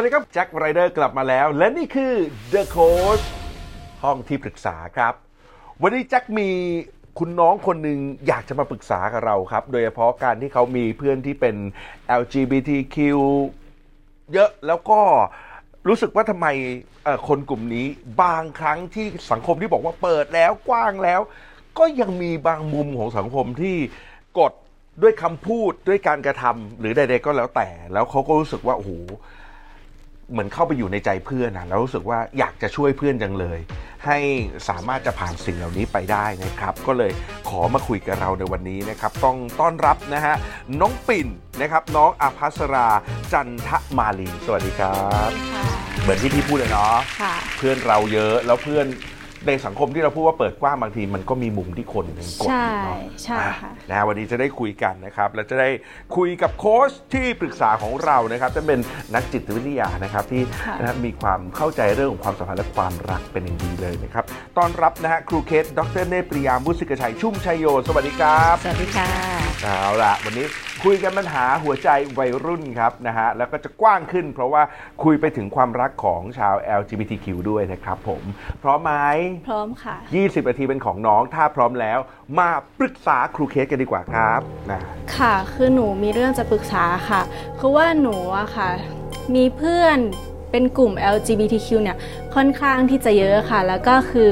วัสดีครับแจ็คไรเดอร์กลับมาแล้ว และนี่คือ The Coach ห้องที่ปรึกษาครับ วันนี้แจ็คมีคุณน้องคนหนึ่งอยากจะมาปรึกษากับเราครับ โดยเฉพาะการที่เขามีเพื่อนที่เป็น LGBTQ เยอะแล้วก็รู้สึกว่าทำไมคนกลุ่มนี้บางครั้งที่สังคมที่บอกว่าเปิดแล้วกว้างแล้ว ก็ยังมีบางมุมของสังคมที่กดด้วยคำพูดด้วยการกระทำหรือใดๆก็แล้วแต่ แล้วเขาก็รู้สึกว่าโอ้โห เหมือนเข้าไปอยู่ในใจเพื่อนนะแล้วรู้สึกว่าอยากจะช่วยเพื่อนจังเลย ให้สามารถจะผ่านสิ่งเหล่านี้ไปได้นะครับ ก็เลยขอมาคุยกับเราในวันนี้นะครับ ต้องต้อนรับนะฮะน้องปิ่นนะครับ น้องอาภัสราจันทมาลีสวัสดีครับค่ะเหมือนที่พี่พูดเลยเนาะค่ะเพื่อนเราเยอะแล้วเพื่อน ในสังคมที่เราพูดว่าเปิดกว้างบางทีมันก็มีมุมที่คนยังกดอยู่เนาะใช่ใช่ค่ะอ่นะฮะวันนี้จะได้คุยกันนะครับและจะได้คุยกับโค้ชที่ปรึกษาของเรานะครับจะเป็นนักจิตวิทยานะครับที่ค่ะนะครับมีความเข้าใจเรื่องของความสัมพันธ์และความรักเป็นอย่างดีเลยนะครับต้อนรับนะฮะครูเคสดรเนตรปริยามบุษกชัยชุ่มชัยโย สวัสดีครับสวัสดีค่ะเอาละวันนี้คุยกันปัญหาหัวใจวัยรุ่นครับนะฮะแล้วก็จะกว้างขึ้น เพราะว่าคุยไปถึงความรักของชาว LGBTQ ด้วยนะครับผมพร้อมไหมพร้อมค่ะ 20นาทีเป็นของน้องถ้าพร้อมแล้ว มาปรึกษาครูเคสกันดีกว่าครับนะค่ะ คือหนูมีเรื่องจะปรึกษาค่ะคือว่าหนูอะค่ะ มีเพื่อนเป็นกลุ่ม LGBTQ เนี่ยค่อนข้างที่จะเยอะค่ะ แล้วก็คือ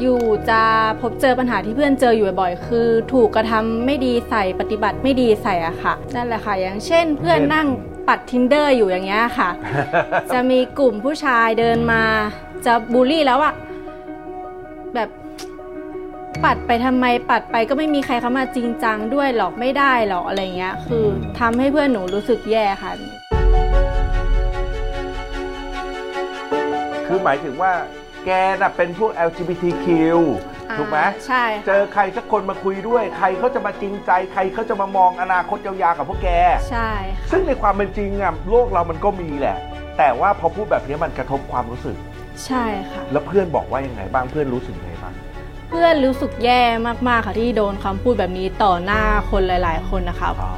อยู่จะพบเจอปัญหาที่เพื่อนเจออยู่บ่อยๆ คือถูกกระทำไม่ดีใส่ปฏิบัติไม่ดีใส่อะค่ะ นั่นแหละค่ะ อย่างเช่นเพื่อนนั่งปัด tinder อยู่อย่างเงี้ยค่ะ จะมีกลุ่มผู้ชายเดินมา จะบูลลี่แล้วอะ แบบปัดไปทำไมปัดไปก็ไม่มีใครเข้ามาจริงจังด้วยหรอกไม่ได้หรอกอะไรเงี้ย คือทำให้เพื่อนหนูรู้สึกแย่ค่ะ คือหมายถึงว่าแกน่ะเป็นพวก LGBTQ อ่าถูกไหมใช่เจค่ะอใครสักคนมาคุยด้วย ใครเขาจะมาจริงใจ ใครเขาจะมามองอนาคตยาวๆกับพวกแก ใช่ค่ะซึ่งในความเป็นจริงอะโลกเรามันก็มีแหละ แต่ว่าพอพูดแบบนี้มันกระทบความรู้สึก ใช่ค่ะ แล้วเพื่อนบอกว่ายังไงบ้างเพื่อนรู้สึกยังไงบ้าง เพื่อนรู้สึกแย่มากๆค่ะที่โดนคำพูดแบบนี้ต่อหน้าคนหลาย ๆ คนนะคะอ๋อ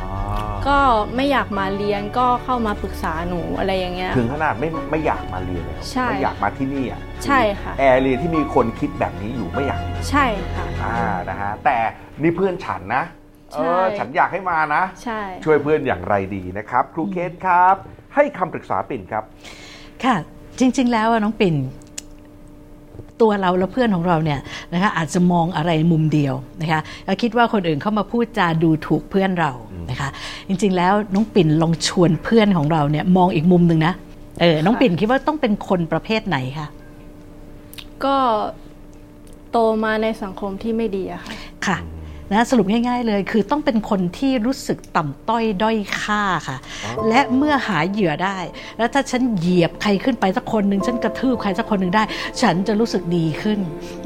ก็ไม่อยากมาเรียนก็เข้ามาปรึกษาหนูอะไรอย่างเงี้ย ถึงขนาดไม่ไม่อยากมาเรียนแล้วใช่ ไม่อยากมาที่นี่อะใช่ค่ะ แอร์เรียนที่มีคนคิดแบบนี้อยู่ไม่อยาก ใช่ค่ะ อ่านะฮะแต่นี่เพื่อนฉันนะใช่เออฉันอยากให้มานะ ใช่ ช่วยเพื่อนอย่างไรดีนะครับ ครูเคสครับ ให้คำปรึกษาปิ่นครับ ค่ะ จริง ๆ แล้วอะน้องปิ่นตัวเราและเพื่อนของเราเนี่ยนะคะอาจจะมองอะไรมุมเดียวนะคะแล้วคิดว่าคนอื่นเข้ามาพูดจาดูถูกเพื่อนเรานะคะจริงๆแล้วน้องปิ่นลองชวนเพื่อนของเราเนี่ยมองอีกมุมหนึ่งนะเออน้องปิ่นคิดว่าต้องเป็นคนประเภทไหนคะก็โตมาในสังคมที่ไม่ดีอะค่ะค่ะ นะสรุปง่าย ๆ เลยคือต้องเป็นคนที่รู้สึกต่ำต้อยด้อยค่าค่ะ และเมื่อหาเหยื่อได้ แล้วถ้าฉันเหยียบใครขึ้นไปสักคนหนึ่งฉันกระทืบใครสักคนหนึ่งได้ ฉันจะรู้สึกดีขึ้น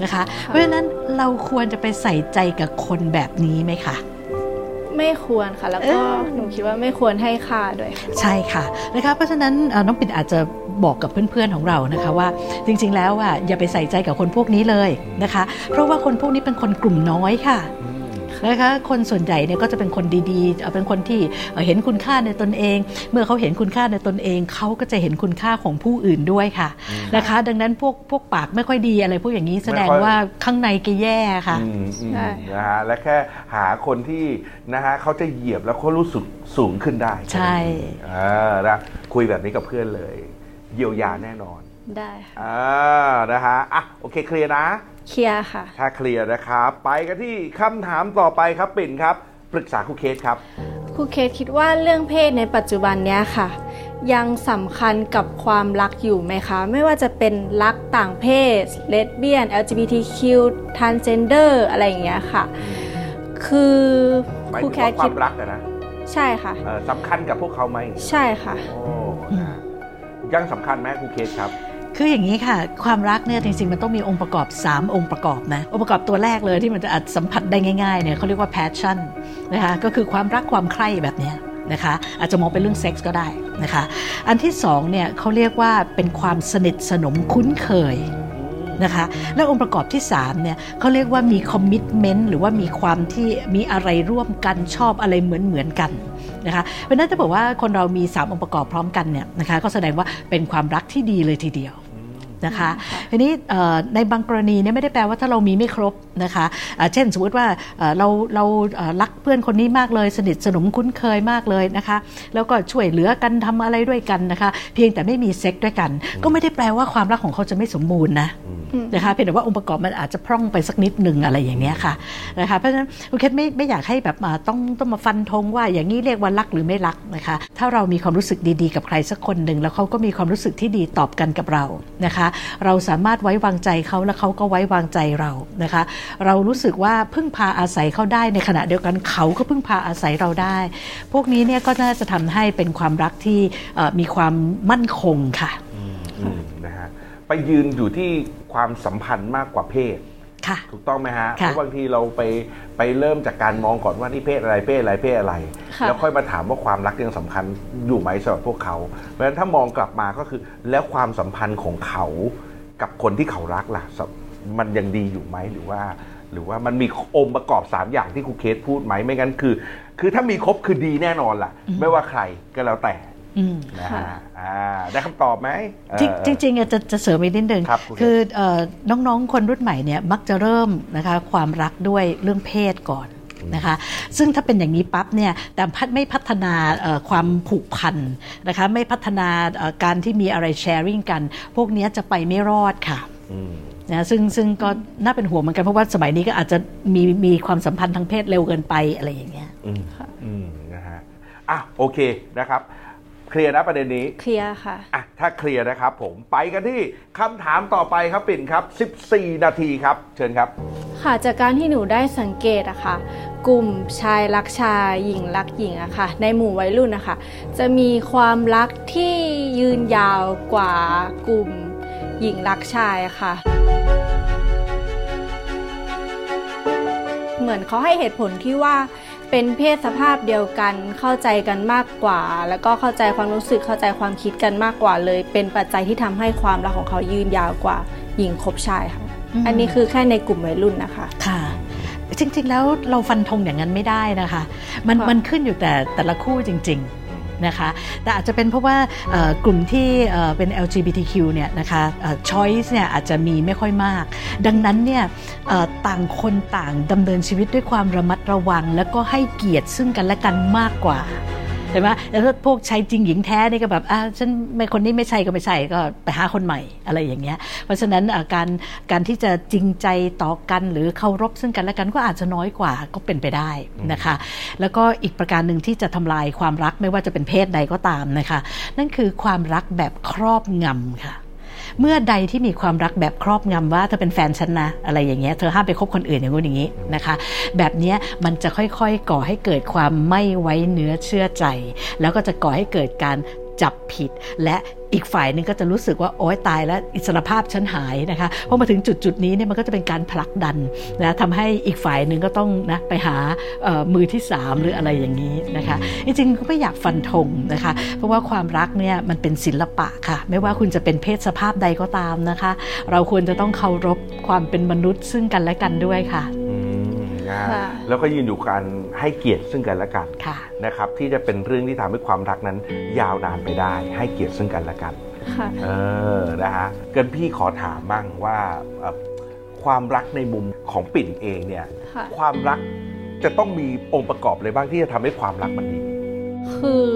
นะคะ เพราะฉะนั้นเราควรจะไปใส่ใจกับคนแบบนี้ไหมคะไม่ควรค่ะ แล้วก็เออหนูคิดว่าไม่ควรให้ค่าด้วยค่ะใช่ค่ะนะคะเพราะฉะนั้นเอ่อน้องปิ่นอาจจะบอกกับเพื่อนๆของเรานะคะว่า จริง ๆ แล้วอะอย่าไปใส่ใจกับคนพวกนี้เลยนะคะ เพราะว่าคนพวกนี้เป็นคนกลุ่มน้อยค่ะ นะคะคนส่วนใหญ่เนี่ยก็จะเป็นคนดีๆเอ่อเป็นคนที่เอ่อเห็นคุณค่าในตนเอง เมื่อเขาเห็นคุณค่าในตนเองเขาก็จะเห็นคุณค่าของผู้อื่นด้วยค่ะนะคะ ดังนั้นพวกพวกปากไม่ค่อยดีอะไรพวกอย่างนี้แสดงไม่ค่อยว่าข้างในแกแย่ค่ะอืมอืมใช่นะฮะและแค่หาคนที่นะฮะเขาจะเหยียบแล้วเขารู้สึกสูงขึ้นได้ใช่อ่านะคุยแบบนี้กับเพื่อนเลย เยียวยาแน่นอนได้ค่ะอ่านะฮะอะโอเคเคลียร์นะ เคลียร์ค่ะ ถ้าเคลียร์นะครับไปกันที่คำถามต่อไปครับปิ่นครับ ปรึกษาครูเคสครับครูเคสคิดว่าเรื่องเพศในปัจจุบันเนี้ยค่ะ ยังสำคัญกับความรักอยู่ไหมคะ ไม่ว่าจะเป็นรักต่างเพศเลสเบี้ยน LGBTQ transgender อะไรอย่างเงี้ยค่ะ คือหมายครูถึงแคว่าสควาคิดมรักอะนะใช่ค่ะ เอ่อสำคัญกับพวกเขาไหมใช่ค่ะ โอ้นะยังสำคัญไหมครูเคสครับ คืออย่างนี้ค่ะ ความรักเนี่ยจริงๆมันต้องมีองค์ประกอบ 3 องค์ประกอบนะองค์ประกอบตัวแรกเลยที่มันจะอาจสัมผัสได้ง่ายๆเนี่ยเขาเรียกว่า passion นะคะก็คือความรักความใคร่แบบนี้นะคะอาจจะมองเป็นเรื่องเซ็กส์ก็ได้นะคะอันที่สองเนี่ยเขาเรียกว่าเป็นความสนิทสนมคุ้นเคยนะคะและองค์ประกอบที่3เนี่ยเขาเรียกว่ามี commitment หรือว่ามีความที่มีอะไรร่วมกันชอบอะไรเหมือนเหมือนกันนะคะเพราะนั้นถ้าบอกว่าคนเรามี 3 องค์ประกอบพร้อมกันเนี่ยนะคะก็แสดงว่าเป็นความรักที่ดีเลยทีเดียว นะคะทีนี้ในบางกรณีเนี่ยไม่ได้แปลว่าถ้าเรามีไม่ครบนะคะเช่นสมมติว่าเราเรารักเพื่อนคนนี้มากเลย สนิทสนมคุ้นเคยมากเลยนะคะ แล้วก็ช่วยเหลือกันทำอะไรด้วยกันนะคะ เพียงแต่ไม่มีเซ็กด้วยกัน ก็ไม่ได้แปลว่าความรักของเขาจะไม่สมบูรณ์นะนะคะเพียงแต่ว่าองค์ประกอบมันอาจจะพร่องไปสักนิดหนึ่งอะไรอย่างนี้ค่ะนะคะเพราะฉะนั้นคุณเคทไม่ไม่อยากให้แบบต้องต้องมาฟันธงว่าอย่างนี้เรียกว่ารักหรือไม่รักนะคะ ถ้าเรามีความรู้สึกดีๆ กับใครสักคนหนึ่งแล้วเขาก็มีความรู้สึกที่ดีตอบกันกับเรานะคะเราสามารถไว้วางใจเขาและเขาก็ไว้วางใจเรานะคะ เรารู้สึกว่าพึ่งพาอาศัยเขาได้ในขณะเดียวกันเขาก็พึ่งพาอาศัยเราได้ พวกนี้เนี่ยก็น่าจะทำให้เป็นความรักที่มีความมั่นคงค่ะนะฮะไปยืนอยู่ที่ความสัมพันธ์มากกว่าเพศ ถูกต้องไหมฮะเพราะบางทีเราไปไปเริ่มจากการมองก่อนว่านี่เพศอะไรเพศอะไรเพศอะไร แล้วค่อยมาถามว่าความรักยังสำคัญอยู่ไหมสำหรับพวกเขา เพราะฉะนั้นถ้ามองกลับมาก็คือ แล้วความสัมพันธ์ของเขา กับคนที่เขารักล่ะมันยังดีอยู่ไหมหรือว่า หรือว่ามันมีองค์ประกอบสามอย่างที่ครูเคสพูดไหมไม่งั้นคือ คือถ้ามีครบคือดีแน่นอนล่ะ ไม่ว่าใครก็แล้วแต่ นะฮะได้คำตอบไหมจริงจริงจะจะเสริมอีกนิดนึงคือน้องๆคนรุ่นใหม่เนี่ยมักจะเริ่มนะคะความรักด้วยเรื่องเพศก่อนนะคะซึ่งถ้าเป็นอย่างนี้ปั๊บเนี่ยแต่พัดไม่พัฒนาความผูกพันนะคะไม่พัฒนาการที่มีอะไรแชร์ริ่งกัน พวกนี้จะไปไม่รอดค่ะนะซึ่งซึ่งก็น่าเป็นห่วงเหมือนกันเพราะว่าสมัยนี้ก็อาจจะมีมีความสัมพันธ์ทางเพศเร็วเกินไปอะไรอย่างเงี้ยอืมนะฮะอะโอเคนะครับ เคลียร์นะประเด็นนี้ เคลียร์ค่ะ อะ ถ้าเคลียร์นะครับผมไปกันที่คำถามต่อไปครับปิ่นครับ 14 นาทีครับ เชิญครับ ค่ะจากการที่หนูได้สังเกตอะค่ะ กลุ่มชายรักชาย หญิงรักหญิงอะค่ะ ในหมู่วัยรุ่นนะคะจะมีความรักที่ยืนยาวกว่ากลุ่มหญิงรักชายค่ะ เหมือนเขาให้เหตุผลที่ว่า เป็นเพศสภาพเดียวกัน เข้าใจกันมากกว่า แล้วก็เข้าใจความรู้สึกเข้าใจความคิดกันมากกว่าเลย เป็นปัจจัยที่ทำให้ความรักของเขายืนยาวกว่าหญิงคบชายค่ะ อันนี้คือแค่ในกลุ่มวัยรุ่นนะคะค่ะจริงๆ แล้วเราฟันธงอย่างนั้นไม่ได้นะคะ มันมันขึ้นอยู่แต่แต่ละคู่จริง ๆ นะคะ แต่อาจจะเป็นเพราะว่ากลุ่มที่เป็น LGBTQ เนี่ยนะคะ choice เนี่ยอาจจะมีไม่ค่อยมาก ดังนั้นเนี่ยต่างคนต่างดำเนินชีวิตด้วยความระมัดระวัง แล้วก็ให้เกียรติซึ่งกันและกันมากกว่า ใช่ไหมแล้วพวกชายจริงหญิงแท้นี่ก็แบบอ่าฉันไม่คนนี้ไม่ใช่ก็ไม่ใช่ก็ไปหาคนใหม่อะไรอย่างเงี้ย เพราะฉะนั้นการการที่จะจริงใจต่อกันหรือเคารพซึ่งกันและกันก็อาจจะน้อยกว่าก็เป็นไปได้นะคะ แล้วก็อีกประการหนึ่งที่จะทำลายความรักไม่ว่าจะเป็นเพศใดก็ตามนะคะ นั่นคือความรักแบบครอบงำค่ะ เมื่อใดที่มีความรักแบบครอบงำว่าเธอเป็นแฟนฉันนะอะไรอย่างเงี้ยเธอห้ามไปคบคนอื่นอย่างงู้นอย่างนี้นะคะ แบบนี้มันจะค่อยๆก่อให้เกิดความไม่ไว้เนื้อเชื่อใจ แล้วก็จะก่อให้เกิดการจับผิดและ อีกฝ่ายหนึ่งก็จะรู้สึกว่าโอ๊ยตายแล้วอิสรภาพฉันหายนะคะพอมาถึงจุดจุดนี้เนี่ยมันก็จะเป็นการผลักดันนะทำให้อีกฝ่ายหนึ่งก็ต้องนะไปหามือที่ 3 หรืออะไรอย่างนี้นะคะจริงๆก็ไม่อยากฟันธงนะคะเพราะว่าความรักเนี่ยมันเป็นศิลปะค่ะ ไม่ว่าคุณจะเป็นเพศสภาพใดก็ตามนะคะ เราควรจะต้องเคารพความเป็นมนุษย์ซึ่งกันและกันด้วยค่ะ แล้วก็ยืนอยู่การให้เกียรติซึ่งกันและกันนะครับ ที่จะเป็นเรื่องที่ทำให้ความรักนั้น ยาวนานไปได้ ให้เกียรติซึ่งกันและกันเออนะฮะเกินพี่ขอถามบ้างว่าความรักในมุมของปิ่นเองเนี่ย ความรักจะต้องมีองค์ประกอบอะไรบ้างที่จะทำให้ความรักมันดี คือ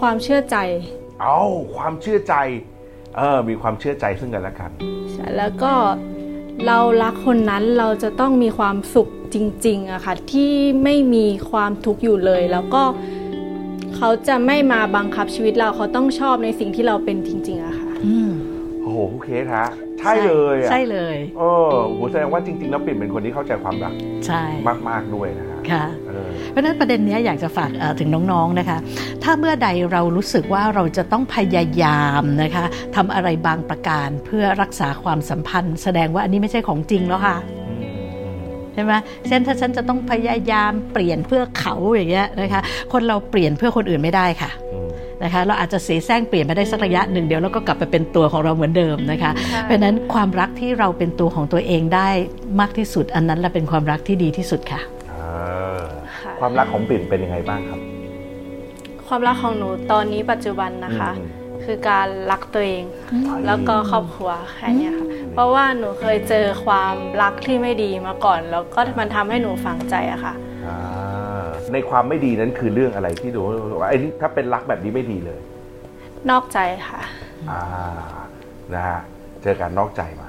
ความเชื่อใจ เอาความเชื่อใจ เออ มีความเชื่อใจซึ่งกันและกัน ใช่ แล้วก็เรารักคนนั้นเราจะต้องมีความสุข จริงๆอะค่ะที่ไม่มีความทุกข์อยู่เลย แล้วก็เขาจะไม่มาบังคับชีวิตเราเขาต้องชอบในสิ่งที่เราเป็นจริง ๆอะค่ะโอ้โหโอเคฮะใช่เลยอะใช่เลยเออโหแสดงว่าจริง ๆ แล้วปิ่นเป็นคนที่เข้าใจความรักใช่มาก ๆด้วยนะคะค่ะเพราะนั้นประเด็นนี้อยากจะฝากถึงน้องๆนะคะ ถ้าเมื่อใดเรารู้สึกว่าเราจะต้องพยายามนะคะทำอะไรบางประการเพื่อรักษาความสัมพันธ์ แสดงว่าอันนี้ไม่ใช่ของจริงแล้วค่ะ ใช่ไหมเช่นถ้าฉันจะต้องพยายามเปลี่ยนเพื่อเขาอย่างเงี้ยนะคะคนเราเปลี่ยนเพื่อคนอื่นไม่ได้ค่ะนะคะเราอาจจะเสแสร้งเปลี่ยนไปได้สักระยะหนึ่งเดี๋ยวเราก็กลับไปเป็นตัวของเราเหมือนเดิมนะคะใช่เพราะฉะนั้นความรักที่เราเป็นตัวของตัวเองได้มากที่สุด อันนั้นแหละเป็นความรักที่ดีที่สุดค่ะเออค่ะความรักของปิ่นเป็นยังไงบ้างครับ ความรักของหนูตอนนี้ปัจจุบันนะคะอืม คือการรักตัวเอง แล้วก็ครอบครัวแค่เนี้ยค่ะเพราะว่าหนูเคยเจอความรักที่ไม่ดีมาก่อน แล้วก็มันทำให้หนูฝังใจอะค่ะอ่าในความไม่ดีนั้นคือเรื่องอะไรที่ดูว่าไอ้นี่ถ้าเป็นรักแบบนี้ไม่ดีเลย นอกใจค่ะอ่านะฮะเจอการนอกใจมา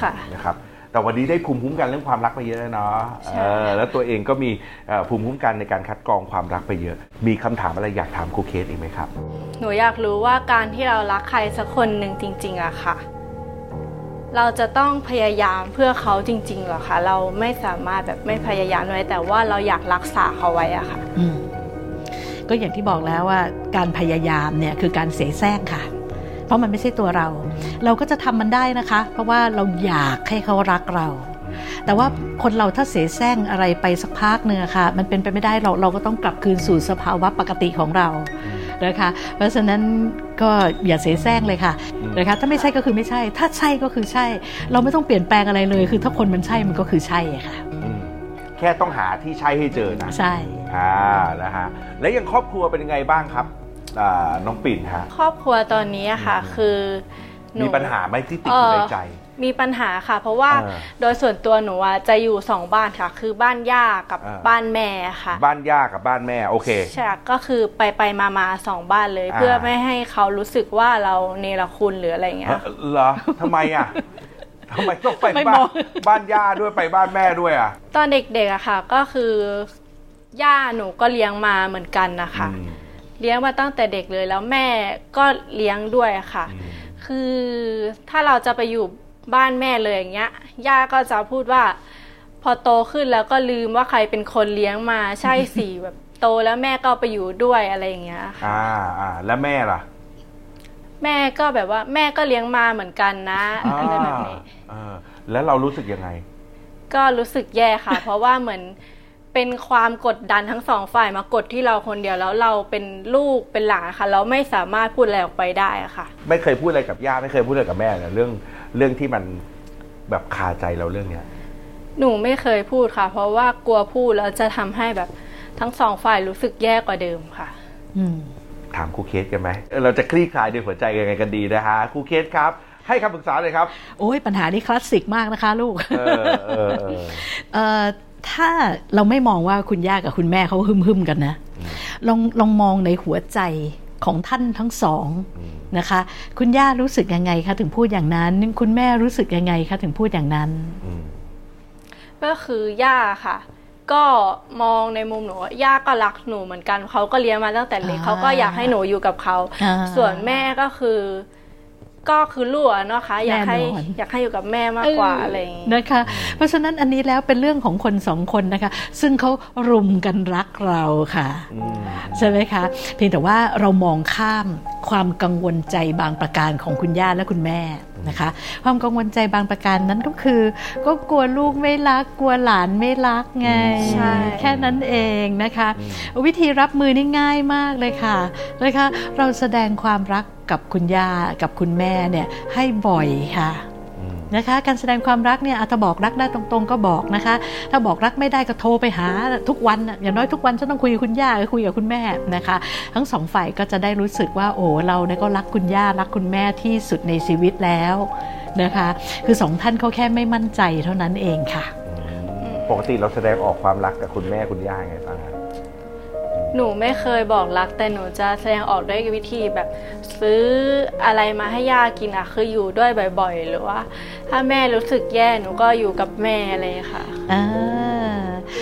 ค่ะนะครับ แต่วันนี้ได้ภูมิคุ้มกันเรื่องความรักไปเยอะเนาะใช่เออแล้วตัวเองก็มีเอ่อภูมิคุ้มกันในการคัดกรองความรักไปเยอะ มีคำถามอะไรอยากถามครูเคสอีกไหมครับ หนูอยากรู้ว่าการที่เรารักใครสักคนหนึ่งจริง ๆอะค่ะ เราจะต้องพยายามเพื่อเขาจริงๆเหรอคะเราไม่สามารถแบบไม่พยายามเลยแต่ว่าเราอยากรักษาเขาไว้อะค่ะอืมก็อย่างที่บอกแล้วว่าการพยายามเนี่ยคือการเสแสร้งค่ะ เพราะมันไม่ใช่ตัวเรา เราก็จะทำมันได้นะคะ เพราะว่าเราอยากให้เขารักเรา แต่ว่าคนเราถ้าเสแสร้งอะไรไปสักพักเนื้อะค่ะ มันเป็นไปไม่ได้เราเราก็ต้องกลับคืนสู่สภาวะปกติของเรานะคะเพราะฉะนั้นก็อย่าเสแสร้งเลยค่ะนะคะถ้าไม่ใช่ก็คือไม่ใช่ ถ้าใช่ก็คือใช่ เราไม่ต้องเปลี่ยนแปลงอะไรเลย คือถ้าคนมันใช่มันก็คือใช่อะค่ะอืมแค่ต้องหาที่ใช่ให้เจอนะใช่อ่านะฮะและยังครอบครัวเป็นยังไงบ้างครับอ่า น้องปิ่นฮะ ครอบครัวตอนนี้อะค่ะ คือหนูมีปัญหาไหมที่ติดอยู่ในใจ มีปัญหาค่ะ เพราะว่าอ่าโดยส่วนตัวหนูอะจะอยู่สองบ้านค่ะ คือบ้านย่ากับอ่าบ้านแม่ค่ะ บ้านย่ากับบ้านแม่โอเคใช่ค่ะก็คือไปไปมามาสองบ้านเลยอ่าเพื่อไม่ให้เขารู้สึกว่าเราเนรคุณหรืออะไรอย่างเงี้ยเอ่อเหรอทำไมอะทำไมต้องไปไม่บ้ามนองบ้านย่าด้วยไปบ้านแม่ด้วยอะ ตอนเด็กๆอะค่ะ ก็คือย่าหนูก็เลี้ยงมาเหมือนกันนะคะอืม เลี้ยงมาตั้งแต่เด็กเลยแล้วแม่ก็เลี้ยงด้วยอะค่ะอืมคือถ้าเราจะไปอยู่บ้านแม่เลยอย่างเงี้ย ย่าก็จะพูดว่า พอโตขึ้นแล้วก็ลืมว่าใครเป็นคนเลี้ยงมาใช่สิแบบโตแล้วแม่ก็ไปอยู่ด้วยอะไรอย่างเงี้ยค่ะอ่าอ่าแล้วแม่ล่ะ แม่ก็แบบว่าแม่ก็เลี้ยงมาเหมือนกันนะอะไรแบบนี้อ่าแล้วเรารู้สึกยังไง ก็รู้สึกแย่ค่ะ เพราะว่าเหมือน เป็นความกดดันทั้งสองฝ่ายมากดที่เราคนเดียวแล้วเราเป็นลูกเป็นหลานค่ะเราไม่สามารถพูดอะไรออกไปได้อะค่ะ ไม่เคยพูดอะไรกับย่าไม่เคยพูดอะไรกับแม่เลยเรื่องเรื่องที่มันแบบคาใจเราเรื่องเนี้ยหนูไม่เคยพูดค่ะ เพราะว่ากลัวพูดแล้วจะทำให้แบบทั้งสองฝ่ายรู้สึกแย่กว่าเดิมค่ะ อืม ถามครูเคสกันไหมเออเราจะคลี่คลายด้วยหัวใจยังไงกันดีนะฮะครูเคสครับ ให้คำปรึกษาเลยครับโอ้ยปัญหานี้คลาสสิกมากนะคะ ลูก เออเออเออ เอ่อ ถ้าเราไม่มองว่าคุณย่ากับคุณแม่เขาหึมหึมๆกันนะลองลองมองในหัวใจของท่านทั้งสองนะคะ คุณย่ารู้สึกยังไงคะถึงพูดอย่างนั้น คุณแม่รู้สึกยังไงคะถึงพูดอย่างนั้นอืมก็คือย่าค่ะ ก็มองในมุมหนูว่าย่าก็รักหนูเหมือนกันเขาก็เลี้ยงมาตั้งแต่เล็กอ่าเขาก็อยากให้หนูอยู่กับเขาอ่าส่วนแม่ก็คือ ก็คือลูกอะเนาะคะอยากให้แน่นอนอยากให้อยู่กับแม่มากกว่าอะไรอย่างงี้นะคะ เพราะฉะนั้นอันนี้แล้วเป็นเรื่องของคนสองคนนะคะ ซึ่งเขารุมกันรักเราค่ะอืมใช่ไหมคะเพียงแต่ว่าเรามองข้ามความกังวลใจบางประการของคุณย่าและคุณแม่ นะคะ ความกังวลใจบางประการนั้นก็คือ ก็กลัวลูกไม่รักกลัวหลานไม่รักไงใช่แค่นั้นเองนะคะ วิธีรับมือนี่ง่ายมากเลยค่ะนะคะ เราแสดงความรักกับคุณย่ากับคุณแม่เนี่ยให้บ่อยค่ะอืม นะคะ การแสดงความรักเนี่ยอาจจะบอกรักได้ตรงๆ ก็บอกนะคะ ถ้าบอกรักไม่ได้ก็โทรไปหาทุกวันอย่างน้อยทุกวันฉันต้องคุยกับคุณย่าคุยกับคุณแม่นะคะ ทั้งสองฝ่ายก็จะได้รู้สึกว่าโอ้เราเนี่ยก็รักคุณย่ารักคุณแม่ที่สุดในชีวิตแล้วนะคะ คือสองท่านเขาแค่ไม่มั่นใจเท่านั้นเองค่ะ ปกติเราแสดงออกความรักกับคุณแม่คุณย่าไงบ้างฮะ หนูไม่เคยบอกรัก แต่หนูจะแสดงออกด้วยวิธีแบบซื้ออะไรมาให้ย่ากินอะคืออยู่ด้วยบ่อยๆ หรือว่า ถ้าแม่รู้สึกแย่หนูก็อยู่กับแม่อะไรอย่างเลยค่ะอ่า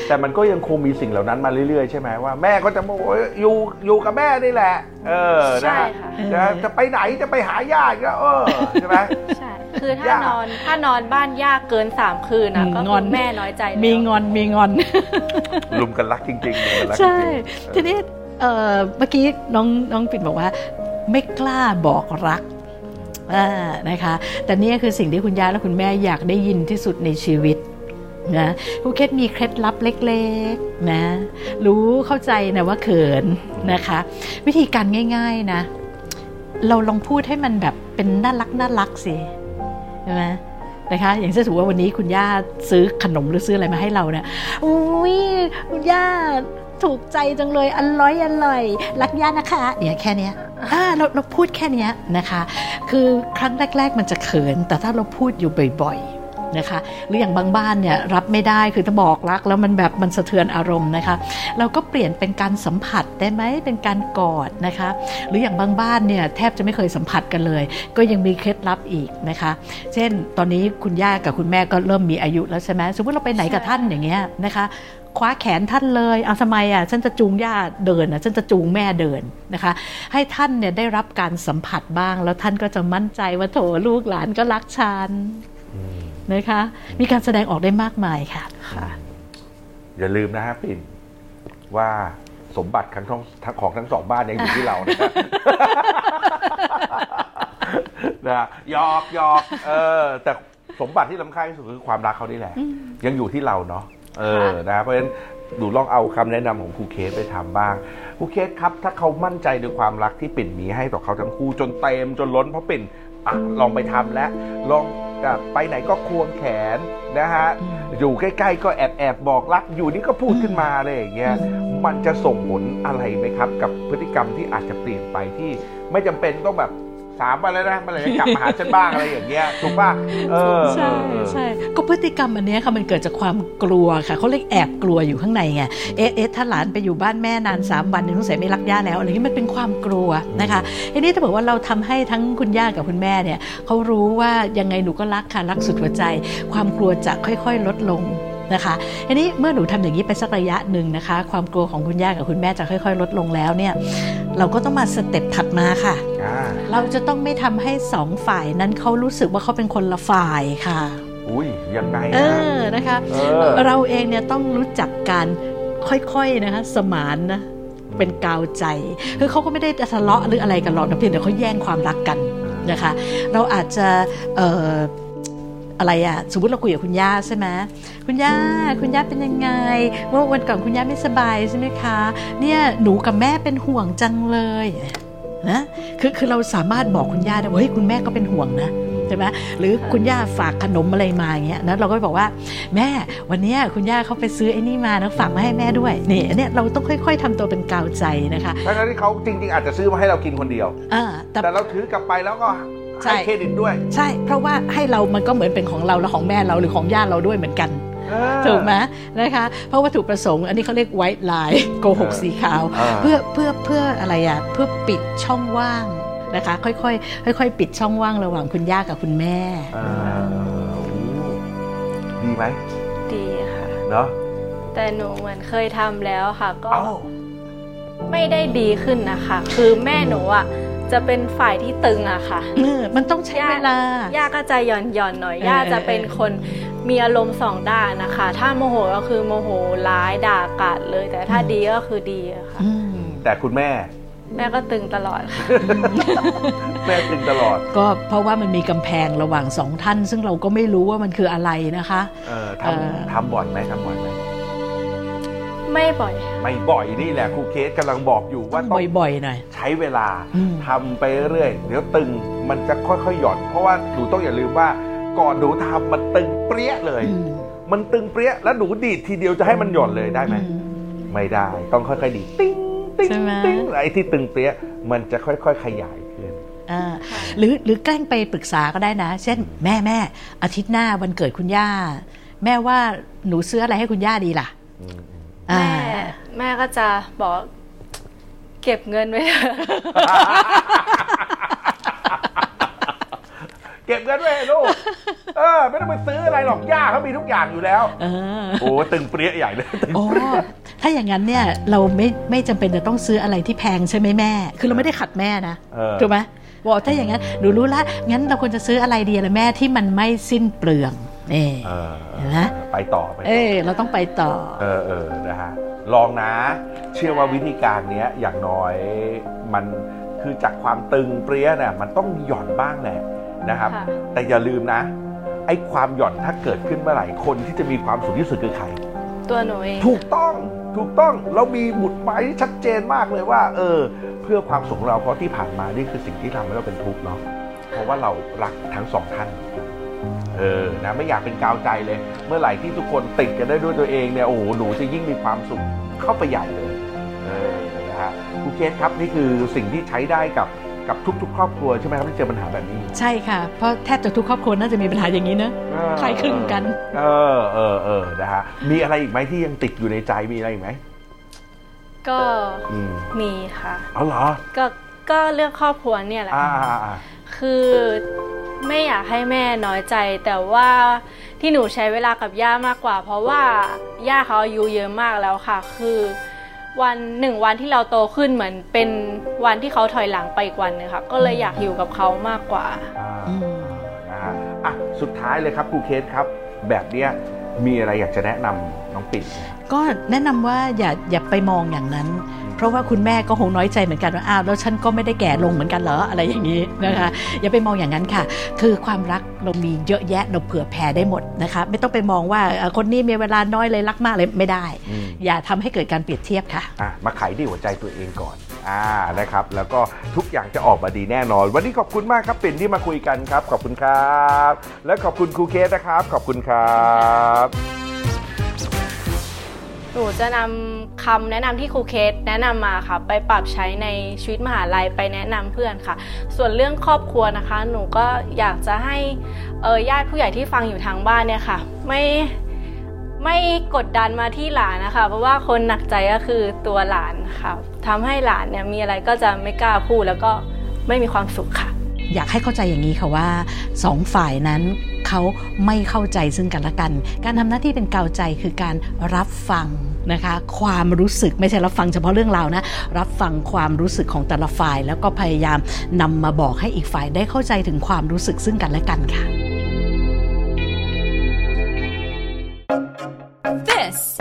แต่มันก็ยังคงมีสิ่งเหล่านั้นมาเรื่อยๆ ใช่ไหมว่าแม่ก็จะบอกว่าอยู่อยู่กับแม่นี่แหละ เออใช่นะค่ะจะจะไปไหนจะไปหาญาติก็เออใช่ไหมใช่คือถ้าย่านอนถ้านอนบ้านย่าเกินสามคืนอะอืมก็งคืออนแม่น้อยใจแล้วมีงอนมีงอนลุมกันรักจริงๆลุมกันรักจใช่ริงๆทีนี้เอ่อเมื่อกี้น้องน้องปิ่นบอกว่า ไม่กล้าบอกรักอ่านะคะ แต่นี่คือสิ่งที่คุณย่าและคุณแม่อยากได้ยินที่สุดในชีวิต นะครูเคสมีเคล็ดลับเล็กๆนะรู้เข้าใจนะว่าเขินนะคะ วิธีการง่าย ๆนะ เราลองพูดให้มันแบบเป็นน่ารักน่ารักสิใช่ไหมนะคะอย่างเช่นสมมติว่าวันนี้คุณย่าซื้อขนมหรือซื้ออะไรมาให้เราเนี่ยอุ้ยคุณย่าถูกใจจังเลยอร่อยอร่อย รักย่านะคะเนี่ยแค่นี้ยอ่าเราเราพูดแค่นี้นะคะ คือครั้งแรก ๆ มันจะเขิน แต่ถ้าเราพูดอยู่บ่อย ๆ นะคะหรืออย่างบางบ้านเนี่ยรับไม่ได้คือถ้าบอกรัก แล้วมันแบบมันสะเทือนอารมณ์นะคะ เราก็เปลี่ยนเป็นการสัมผัสได้ไหมเป็นการกอดนะคะ หรืออย่างบางบ้านเนี่ยแทบจะไม่เคยสัมผัสกันเลย ก็ยังมีเคล็ดลับอีกนะคะ เช่นตอนนี้คุณย่ากับคุณแม่ก็เริ่มมีอายุแล้วใช่ไหมสมมติเราไปไหนกับท่านอย่างเงี้ยนะคะคว้าแขนท่านเลยเอาทำไมอะฉันจะจูงย่าเดินอะฉันจะจูงแม่เดินนะคะ ให้ท่านเนี่ยได้รับการสัมผัสบ้าง แล้วท่านก็จะมั่นใจว่าโถลูกหลานก็รักฉัน นะคะ มีการแสดงออกได้มากมายค่ะค่ะอย่าลืมนะฮะปิ่นว่าสมบัติทั้งท้องทั้งของทั้งสองบ้านยังอยู่ที่เรานะนะหยอกหยอกเออ แต่สมบัติที่สำคัญที่สุดคือความรักเขานี่แหละ ยังอยู่ที่เราเนาะเออนะเพราะฉะนั้นดูลองเอาคำแนะนำของครูเคสไปทำบ้างครูเคสครับ ถ้าเขามั่นใจในความรักที่ปิ่นมีให้ต่อเขาทั้งคู่จนเต็มจนล้นเพราะปิ่น อะลองไปทำแล้วลองอะไปไหนก็ควงแขนนะฮะอืมอยู่ใกล้ๆก็แอบแอบบอกรักอยู่นี่ก็พูดขึ้นมาอะไรอย่างเงี้ยอืมมันจะส่งผลอะไรไหมครับ กับพฤติกรรมที่อาจจะเปลี่ยนไปที่ไม่จำเป็นต้องแบบ สามวันแล้วนะเมื่อไหร่จะกลับมาหาฉันบ้างอะไรอย่างเงี้ยถูกป่ะเออใช่เออใช่ก็พฤติกรรมอันเนี้ยค่ะมันเกิดจากความกลัวค่ะเขาเรียกแอบกลัวอยู่ข้างในไงเอ๊ะเอ๊ะถ้าหลานไปอยู่บ้านแม่นานสามวันเนี่ยสงสัยไม่รักย่าแล้วอะไรเงี้ยมันเป็นความกลัวนะคะทีนี้ถ้าบอกว่าเราทำให้ทั้งคุณย่ากับคุณแม่เนี่ยเขารู้ว่ายังไงหนูก็รักค่ะรักสุดหัวใจ ความกลัวจะค่อย ๆ ลดลง นะคะทีนี้เมื่อหนูทำอย่างนี้ไปสักระยะหนึ่งนะคะ ความกลัวของคุณย่ากับคุณแม่จะค่อย ๆ ลดลงแล้วเนี่ยเราก็ต้องมาสเต็ปถัดมาค่ะอ่าเราจะต้องไม่ทำให้สองฝ่ายนั้นเขารู้สึกว่าเขาเป็นคนละฝ่ายค่ะอุ้ยยังไงเอนะอนะคะเออเราเองเนี่ยต้องรู้จักการค่อยๆนะคะสมานนะเป็นกาวใจคือเขาก็ไม่ได้ทะเลาะหรืออะไรกันหรอกนะเพียงแต่เขาแย่งความรักกันนะคะ เราอาจจะเอ่ออะไรอะสมมติเราคุยกับคุณย่าใช่ไหมคุณย่าคุณย่าเป็นยังไงว่าวันก่อนคุณย่าไม่สบายใช่ไหมคะ เนี่ยหนูกับแม่เป็นห่วงจังเลยนะคือคือเราสามารถบอกคุณย่าได้ว่าเฮ้ยคุณแม่ก็เป็นห่วงนะใช่ไหมหรือคุณย่าฝากขนมอะไรมาอย่างเงี้ยนะเราก็บอกว่า แม่วันเนี้ยคุณย่าเขาไปซื้อไอ้นี่มานะฝากมาให้แม่ด้วยนี่อันเนี้ยเราต้องค่อย ๆทำตัวเป็นกาวใจนะคะทั้งๆที่เขาจริง ๆ อาจจะซื้อมาให้เรากินคนเดียวอ่าแต่แต่เราถือกลับไปแล้วก็ ใช่ให้เครดิตด้วย ใช่ เพราะว่าให้เรามันก็เหมือนเป็นของเราและของแม่เราหรือของญาติเราด้วยเหมือนกันเออถูกไหมนะคะเพราะวัตถุประสงค์อันนี้เขาเรียกไวท์ไลน์โกหกเออสีขาวอ่าเพื่อเพื่อเพื่ออะไรอะเพื่อปิดช่องว่างนะคะ ค่อยๆค่อยๆปิดช่องว่างระหว่างคุณย่ากับคุณแม่อ่าโอ้ดีไหมดีค่ะเนาะแต่หนูเหมือนเคยทำแล้วค่ะ ก็เอ้าไม่ได้ดีขึ้นนะคะ คือแม่หนูอะ จะเป็นฝ่ายที่ตึงอะค่ะเออมันต้องใช้เวลาย่าก็จะหย่อนหย่อนๆหน่อยเออย่าจะเป็นคนมีอารมณ์สองด้านนะคะ ถ้าโมโหก็คือโมโหร้ายด่ากาดเลย แต่ถ้าดีก็คือดีอะค่ะอืมแต่คุณแม่ แม่ก็ตึงตลอดค่ะแม่ตึงตลอด ก็เพราะว่ามันมีกำแพงระหว่างสองท่าน ซึ่งเราก็ไม่รู้ว่ามันคืออะไรนะคะเออเออทำทำบ่อยไหมทำบ่อยไหม ไม่บ่อย ไม่บ่อยนี่แหละครูเคสกำลังบอกอยู่ต้ว่าองต้องบ่อยๆหน่อยใช้เวลาอืมทำไปเรื่อยเดี๋ยวตึงมันจะค่อยๆหย่อน เพราะว่าหนูต้องอย่าลืมว่าก่อนหนูทำมันตึงเปรี๊ยะเลยอืมมันตึงเปรี๊ยะแล้วหนูดีดทีเดียวจะให้มันหย่อนเลยได้ไหมอืมไม่ได้ต้องค่อยๆดีดติ้งติ้งใช่ไหมติ้งไอ้ที่ตึงเปรี๊ยะมันจะค่อยๆขยายขึ้นอ่าหรือหรือแกล้งไปปรึกษาก็ได้นะ เช่น แม่แม่อาทิตย์หน้าวันเกิดคุณย่า แม่ว่าหนูซื้ออะไรให้คุณย่าดีล่ะอืมอ่า แม่แม่ก็จะบอกเก็บเงินไว้เถอะเก็บเงินไว้ให้ลูก เออ ไม่ต้องไปซื้ออะไรหรอกย่าเขามีทุกอย่างอยู่แล้วเออโอ้ตึงเปรี้ยใหญ่เลยตึงโอ้ถ้าอย่างนั้นเนี่ยเราไม่ไม่จำเป็นจะต้องซื้ออะไรที่แพงใช่ไหมแม่ คือเราไม่ได้ขัดแม่นะเออถูกไหมบอกถ้าอย่างนั้นหนูรู้ละงั้นเราควรจะซื้ออะไรดีละแม่ที่มันไม่สิ้นเปลือง เออเออเห็นไหมไปต่อไปต่เออเราต้องไปต่อ เออเออนะฮะลองนะ เชื่อว่าวิธีการเนี้ยอย่างน้อยมันคือจากความตึงเปรี้ยเนี่ยมันต้องหย่อนบ้างแหละนะครับค่ะแต่อย่าลืมนะไอ้ความหย่อนถ้าเกิดขึ้นเมื่อไหร่คนที่จะมีความสุขที่สุดคือใครตัวหนูเองถูกต้องถูกต้องเรามีหมุดหมายที่ชัดเจนมากเลยว่า เออ เพื่อความสุขของเราเพราะที่ผ่านมานี่คือสิ่งที่ทำให้เราเป็นทุกข์เนาะเพราะว่าเรารักทั้งสองท่าน เออนะไม่อยากเป็นกาวใจเลย เมื่อไหร่ที่ทุกคนติดกันได้ด้วยตัวเองเนี่ยโอ้โหหนูจะยิ่งมีความสุขเข้าไปใหญ่เลยเออนะฮะครูเคสครับนี่คือสิ่งที่ใช้ได้กับกับทุก ๆ ครอบครัวใช่ไหมครับที่เจอปัญหาแบบนี้ ใช่ค่ะ เพราะแทบจะทุกครอบครัวน่าจะมีปัญหาอย่างนี้เนอะเออคล้ายคลึงกัน เออเออเออนะฮะมีอะไรอีกไหมที่ยังติดอยู่ในใจมีอะไรอีกไหมก็อืมมีค่ะเอาเหรอก็ก็เรื่องครอบครัวเนี่ยแหละอ่าอ่าอ่าคือ ไม่อยากให้แม่น้อยใจ แต่ว่าที่หนูใช้เวลากับย่ามากกว่า เพราะว่าย่าเขาอายุเยอะมากแล้วค่ะ คือวันหนึ่งวันที่เราโตขึ้นเหมือนเป็นวันที่เขาถอยหลังไปอีกวันนึงค่ะก็เลยอยากอยู่กับเขามากกว่าอ่านะฮะอะสุดท้ายเลยครับครูเคสครับ แบบเนี้ย มีอะไรอยากจะแนะนำน้องปิ่นไหมก็แนะนำว่าอย่าอย่าไปมองอย่างนั้น เพราะว่าคุณแม่ก็คงน้อยใจเหมือนกันว่าอ้าวแล้วฉันก็ไม่ได้แก่ลงเหมือนกันเหรออะไรอย่างนี้นะคะอย่าไปมองอย่างนั้นค่ะ คือความรักเรามีเยอะแยะเราเผื่อแผ่ได้หมดนะคะไม่ต้องไปมองว่าเอ่อคนนี้มีเวลาน้อยเลยรักมากเลยไม่ได้อืมอย่าทำให้เกิดการเปรียบเทียบค่ะอะมาไขที่หัวใจตัวเองก่อน อ่านะครับ แล้วก็ทุกอย่างจะออกมาดีแน่นอน วันนี้ขอบคุณมากครับปิ่นที่มาคุยกันครับ ขอบคุณครับ และขอบคุณครูเคสนะครับ ขอบคุณครับหนูจะนำคำแนะนำที่ครูเคสแนะนำมาค่ะ ไปปรับใช้ในชีวิตมหาลัยไปแนะนำเพื่อนค่ะ ส่วนเรื่องครอบครัวนะคะ หนูก็อยากจะให้เออญาติผู้ใหญ่ที่ฟังอยู่ทางบ้านเนี่ยค่ะ ไม่ ไม่กดดันมาที่หลานนะคะ เพราะว่าคนหนักใจก็คือตัวหลานค่ะทำให้หลานเนี่ยมีอะไรก็จะไม่กล้าพูดแล้วก็ไม่มีความสุขค่ะ อยากให้เข้าใจอย่างนี้ค่ะว่าสองฝ่ายนั้นเขาไม่เข้าใจซึ่งกันและกัน การทำหน้าที่เป็นกาวใจคือการรับฟังนะคะความรู้สึกไม่ใช่รับฟังเฉพาะเรื่องราวนะ รับฟังความรู้สึกของแต่ละฝ่าย แล้วก็พยายามนำมาบอกให้อีกฝ่ายได้เข้าใจถึงความรู้สึกซึ่งกันและกันค่ะ